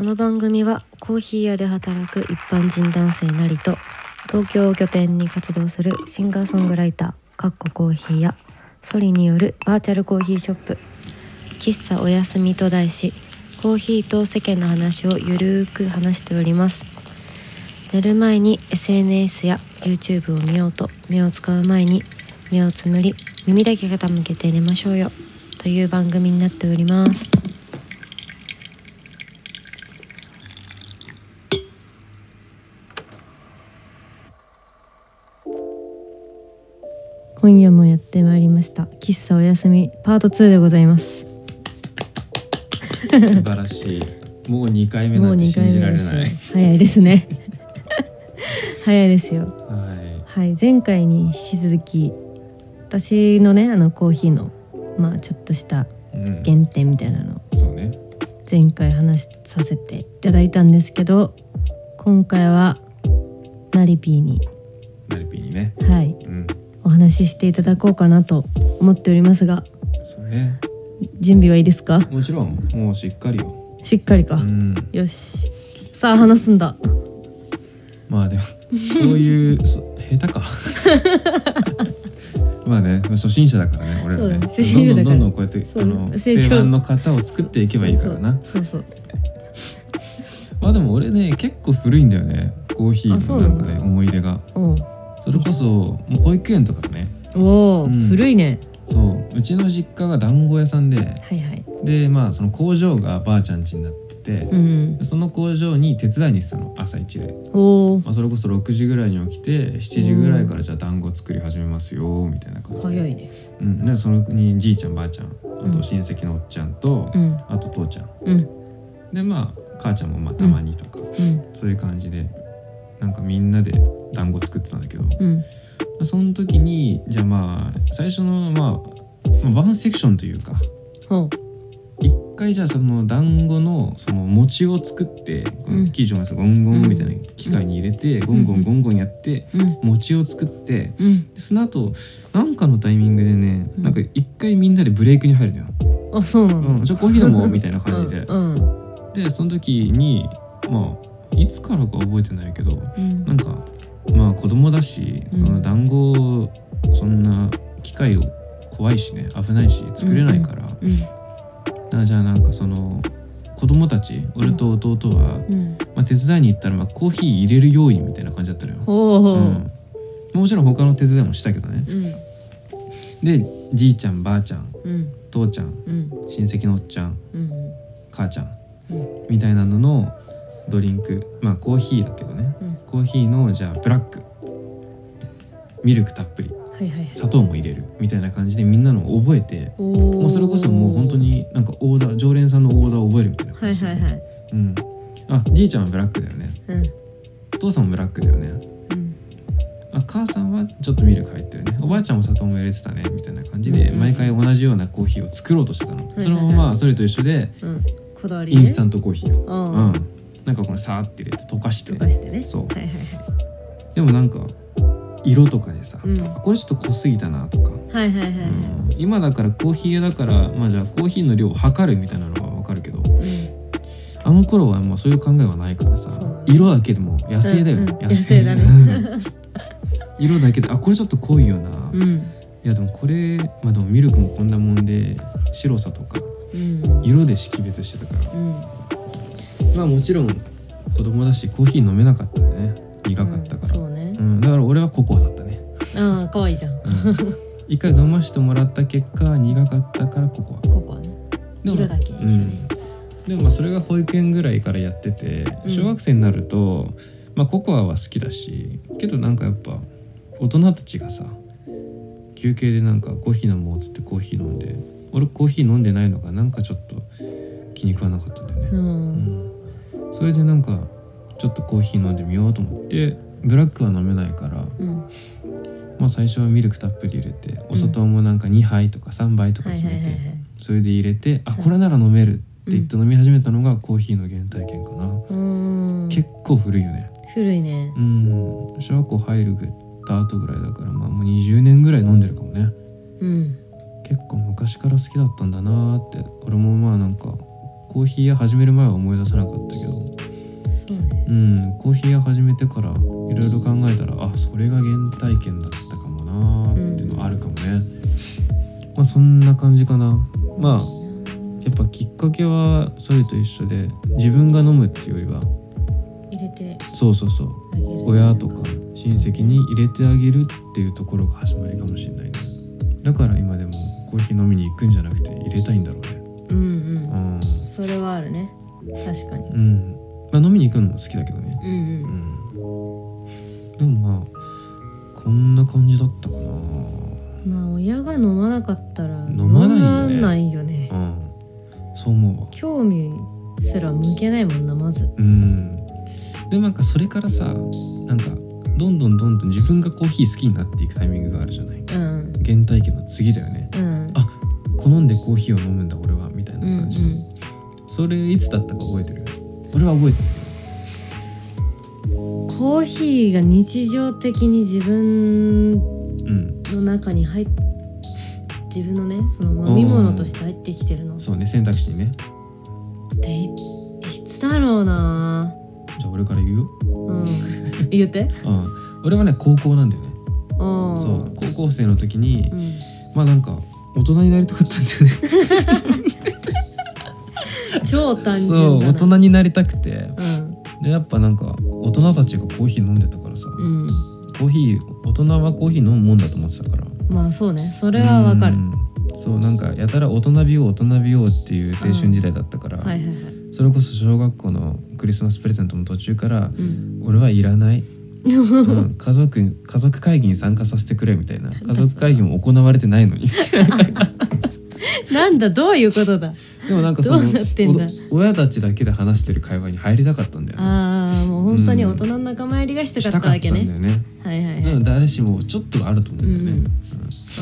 この番組はコーヒー屋で働く一般人男性なりと東京を拠点に活動するシンガーソングライターかっこコーヒー屋ソリによるバーチャルコーヒーショップ喫茶おやすみと題しコーヒーと世間の話をゆるーく話しております。寝る前に SNS や YouTube を見ようと目を使う前に目をつむり耳だけ傾けて寝ましょうよという番組になっております。今夜もやってまいりました。喫茶おやすみパート2でございます。素晴らしい。もう2回目なんて信じられない。早いですね。早いですよ。ははい前回に引き続き私のねあのコーヒーのまあちょっとしたい、うん、原点みたいなのをそうね。前回話させていただいたんですけど今回はナリピーに。ナリピーにね。はい。うん。お話ししていただこうかなと思っておりますがそうね。準備はいいですか？もちろんもうしっかりよ。しっかりか、うん。よし。さあ話すんだ。まあでもそういうそ下手か。まあね初心者だからね俺らね。そうだ初心者だから。どんどんどんどんこうやってそうあの成長。定番の型を作っていけばいいからな。そうそうまあでも俺ね結構古いんだよね。コーヒあーそうなんだのなんかね思い出が。そうそれこそもう保育園とかね。おおお、うん。古いね。そう。うちの実家が団子屋さんではいはい。でまあその工場がばあちゃん家になってて、うんその工場に手伝いに行ってたの朝一で、おおまあ、それこそ6時ぐらいに起きて7時ぐらいからじゃあ団子作り始めますよみたいな感じで。早いね。うん、でそのにじいちゃんばあちゃんあと親戚のおっちゃんと、うん。あと父ちゃん。うん。でまあ母ちゃんもまあたまにとか、うん。そういう感じでなんかみんなで団子作ってたんだけど、うん。その時にじゃあまあ最初のまあ、まあ、ワンセクションというかほ一回じゃあその団子のその餅を作ってこの生地をゴンゴンみたいな機械に入れて、ゴンゴンゴンゴンやって餅を作ってその後なんかのタイミングでね、うん。なんか一回みんなでブレイクに入るのよ。あそうなの、うん、じゃあコーヒー飲もうみたいな感じで、うん。でその時にまあいつからか覚えてないけどうん。なんかまあ子供だしうん。その団子そんな機械を怖いしね危ないし作れないから、うん。あじゃあなんかその子供たち俺と弟は、うん。まあ、手伝いに行ったらまあコーヒー入れる用意みたいな感じだったのよ、ほうん、もちろん他の手伝いもしたけどね。うん。でじいちゃんばあちゃんうん。父ちゃんうん。親戚のおっちゃん。うん。母ちゃんうん。みたいなののドリンク。まあコーヒーだけどね。うん。コーヒーのじゃあブラック。ミルクたっぷり。はいはい砂糖も入れる。みたいな感じでみんなのを覚えておもうそれこそもう本当になんかオーダー常連さんのオーダーを覚えるみたいなは感じで、いはいはい。うん、あじいちゃんはブラックだよね。うん。お父さんもブラックだよね。うん。あ母さんはちょっとミルク入ってるね。おばあちゃんも砂糖も入れてたね。みたいな感じでうん。毎回同じようなコーヒーを作ろうとしてたの、いはいそれもまあそれと一緒でうん。こだわりインスタンントコーヒーを、なんかこのさーって入れて溶かして溶かしてね。そう。はいはいはい。でもなんか色とかでさ、うん。あこれちょっと濃すぎたなとか、はいはいはい今だからコーヒー屋だからまあじゃあコーヒーの量を測るみたいなのはわかるけど。うん。あの頃はもうそういう考えはないからさ、色だけでも野生だよね、うんうん。野生だね。うん。色だけであこれちょっと濃いよな、いうん。やでもこれまあでもミルクもこんなもんで白さとかうん。色で識別してたから。うんまあもちろん子供だしコーヒー飲めなかったんでね。苦かったから、そうね。うん、だから俺はココアだったね、ああ可愛いじゃん。うん。一回飲ましてもらった結果苦かったからココア。ここはね。でも色だけ。一緒にうん。でもまあそれが保育園ぐらいからやっててうん。小学生になると、まあココアは好きだしけどなんかやっぱ大人たちがさ休憩でなんかコーヒー飲もうっつってコーヒー飲んで俺コーヒー飲んでないのがなんかちょっと気に食わなかったんだよね、ううんんそれでなんかちょっとコーヒー飲んでみようと思ってブラックは飲めないから、うん。まあ、最初はミルクたっぷり入れてお砂糖もなんか2杯とか3杯とかはい決めて、それで入れてあうん。これなら飲めるって言って飲み始めたのがコーヒーの原体験かな、結構古いよね。古いね。うん。小学校入るた後ぐらいだからまあもう20年ぐらい飲んでるかもね。うん。結構昔から好きだったんだなーって俺もまあなんかコーヒー屋始める前は思い出さなかったけど。そうね。うんコーヒー屋始めてからいろいろ考えたらあそれが原体験だったかもなーっていうのはあるかもね、まあそんな感じかな。まあやっぱきっかけはそれと一緒で自分が飲むっていうよりは入れて。そうそうそう。親とか親戚に入れてあげるっていうところが始まりかもしれないね。だから今でもコーヒー飲みに行くんじゃなくて入れたいんだろうね。うんううん確かに。うん。まあ飲みに行くのも好きだけどね。うんうん。うん。でもまあこんな感じだったかな。まあ親が飲まなかったら飲まないよね。ね。うん。そう思うわ。興味すら向けないもんなまず。うん。でもなんかそれからさなんかどんどんどんどん自分がコーヒー好きになっていくタイミングがあるじゃない。うん。原体験の次だよね。うん。あ好んでコーヒーを飲むんだ俺はみたいなうんう感じ、んそれいつだったか覚えてる？俺は覚えてコーヒーが日常的に自分るうん。の中に入っ自分のねその飲み物として入ってきてるの。っそうね選択肢にね。ていいつだろうな。じゃあ俺から言う？ようん。言って。うん。俺はね高校なんだよね。うん。そう。高校生の時にうん。まあなんか大人になりたかったんだよね 超単純だそうな大人になりたくて。うん。でやっぱなんか大人たちがコーヒー飲んでたからさ、うん。コーヒー大人はコーヒー飲むもんだと思ってたから。まあそうね。それはわかる。うん。そうなんかやたら大人びよう大人びようっていう青春時代だったから、はいはいはい。それこそ小学校のクリスマスプレゼントも途中からうん。俺はいらない、うん、家族家族会議に参加させてくれみたいな。家族会議も行われてないのに。なんだどういうことだ？でもなんかその親たちだけで話してる会話に入りたかったんだよね。ああもう本当に大人の仲間入りがしたかったわけね。ね。はいはいはい。誰しもちょっとはあると思うんだよね、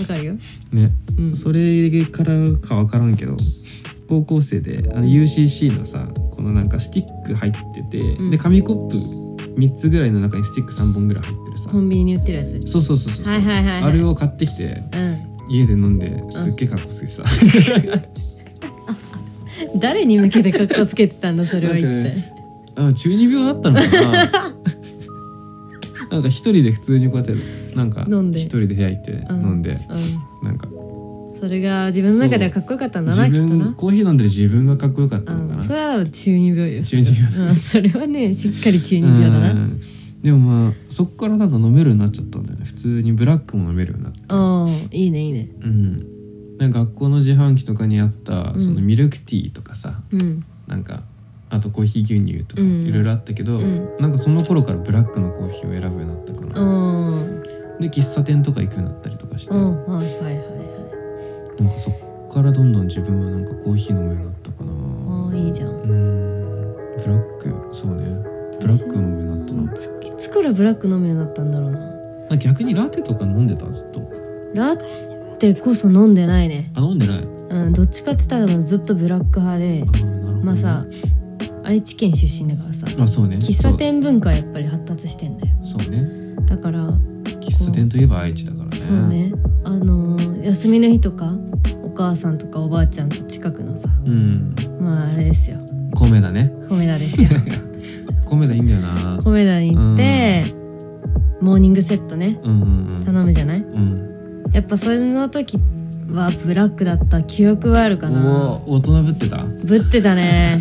わかるよ。うん。ね。うん。それからか分からんけど高校生であの UCC のさこのなんかスティック入ってて、うん。で紙コップ3つぐらいの中にスティック3本ぐらい入ってるさ。コンビニに売ってるやつ。そうそうそうそうはいはいはいはい。あれを買ってきてう家で飲んですっげえかっこつけてさ、ん 誰に向けて格好つけてたんだそれは一体。ねあ中二病だったのかな。なんか一人で普通にこうやってなんか飲んで。一人で部屋行ってうん飲んで、うなんか。んそれが自分の中ではかっこよかったんだなき自っとコーヒー飲んでる自分がかっこよかったのかな、うん。それは中二病よ。中二病だうんそれはねしっかり中二病だな。うん。でもまあそっからなんか飲めるようになっちゃったんだよね。普通にブラックも飲めるようになって。ああいいねいいね。うんなんか学校の自販機とかにあったうん。そのミルクティーとかさ、うん。なんかあとコーヒー牛乳とかうん。いろいろあったけど、うん。なんかその頃からブラックのコーヒーを選ぶようになったかあな、あで喫茶店とか行くようになったりとかして、うんはいはいはいはい。なんかそっからどんどん自分はなんかコーヒー飲むようになったかな。ああいいじゃん。うん。ブラックそうね。ブラック飲むようになったな。ついつからブラック飲むようになったんだろうな。な逆にラテとか飲んでたずっと。ラテこそ飲んでないね。あ飲んでない？うんどっちかって言ったらずっとブラック派で。まあさ愛知県出身だからさまあそうね。喫茶店文化はやっぱり発達してんだよ。そうね。だから喫茶店といえば愛知だからね。そうね。あのー休みの日とかお母さんとかおばあちゃんと近くのさうん。まああれですよ。米だね。米田ですよ。米だいいんだよな。米田に行って、モーニングセットね。うんうんうん。頼むじゃない？うんやっぱその時はブラックだった記憶はあるかな。大人ぶってた？ぶってたね。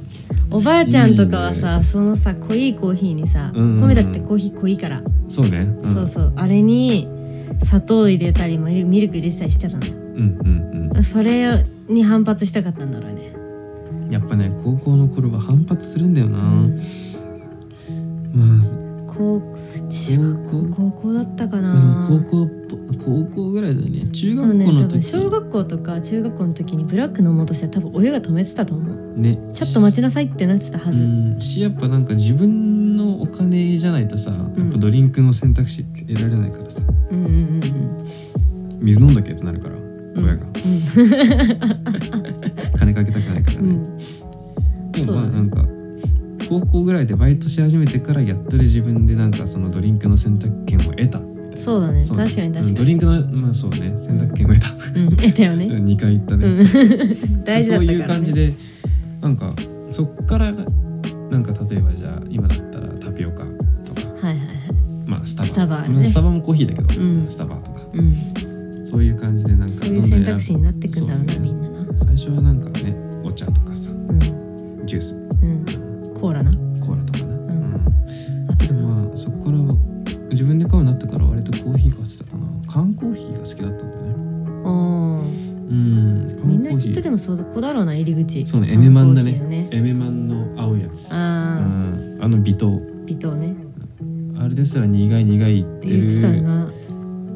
おばあちゃんとかはさそのさ濃いコーヒーにさ、うんうんうん。米だってコーヒー濃いから、そうね、ん、そうそう。あれに砂糖入れたりミルミルク入れてたりしてたの。ようんうん。それに反発したかったんだろうね、うんやっぱね高校の頃は反発するんだよな、うん、まあ高中学高校？高校だったかうなん高校高校ぐらいだね。中学校の時。小学校とか中学校の時にブラック飲もうとしたら多分親が止めてたと思う。ね。ちょっと待ちなさいってなってたはず、うん。しやっぱなんか自分のお金じゃないとさ、やっぱドリンクの選択肢って得られないからさ。うん、うんうんうん。水飲んだけってなるからうん。親が、金かけたくないからね、うん。でもまあなんか高校ぐらいでバイトし始めてからやっとで自分でなんかそのドリンクの選択権を得たそうだね。確かに確かに、うんドリンクのまあそうね。選択権を得た、うん。得たよね、2回言ったね、うん。大事だったから、ね、そういう感じでなんかそっからなんか例えばじゃあ今だったらタピオカとか。はいはいはい。まあスタバ。スタバね。まあスタバもコーヒーだけど、うん。スタバとかっと缶コーヒーでもそこだろうな入り口そうね。エメマンだね。エメマンの青いやつ。うあん。あの微糖。あ微糖ね。あれですら苦い苦い言っってて言ってたる。な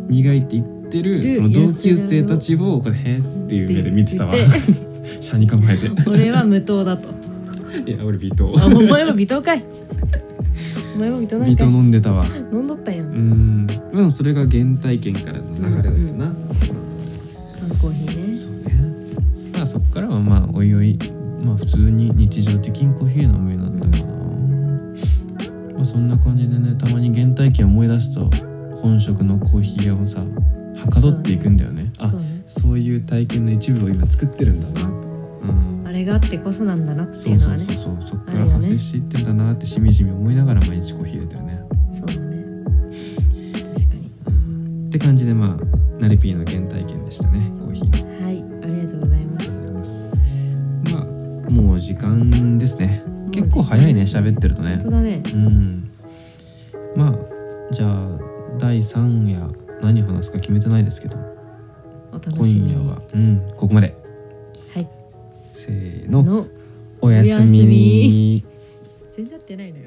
苦いって言ってるる。その同級生たちをこれへーっていう目で見てたわ。車に構えて。俺は無糖だと。いや俺微糖。あお前も微糖かい。お前も微糖なん微糖かい飲んでたわ。飲んどったやうん。んでもそれが原体験からの流れだった。な、缶からはまあおいおいまあ普通に日常的にコーヒー飲むようになったかな、まあそんな感じでねたまに原体験思い出すと本職のコーヒー屋をさはかどっていくんだよね。あそうね。そういう体験の一部を今作ってるんだな。うん。あれがあってこそなんだなってそいううのはね。そうそうそう。そっからあるよね派生していってんだなってしみじみ思いながら毎日コーヒー入れてるね、そうだね。確かに。うん、って感じでまあナレピーの原体験でしたねコーヒー。のはもう時間ですね。結構早いね喋ってるとね。本当だね。うん。まあじゃあ第3夜何話すか決めてないですけど。今夜は。うん。ここまで。はい。せーの。おやすみ。全然合ってないね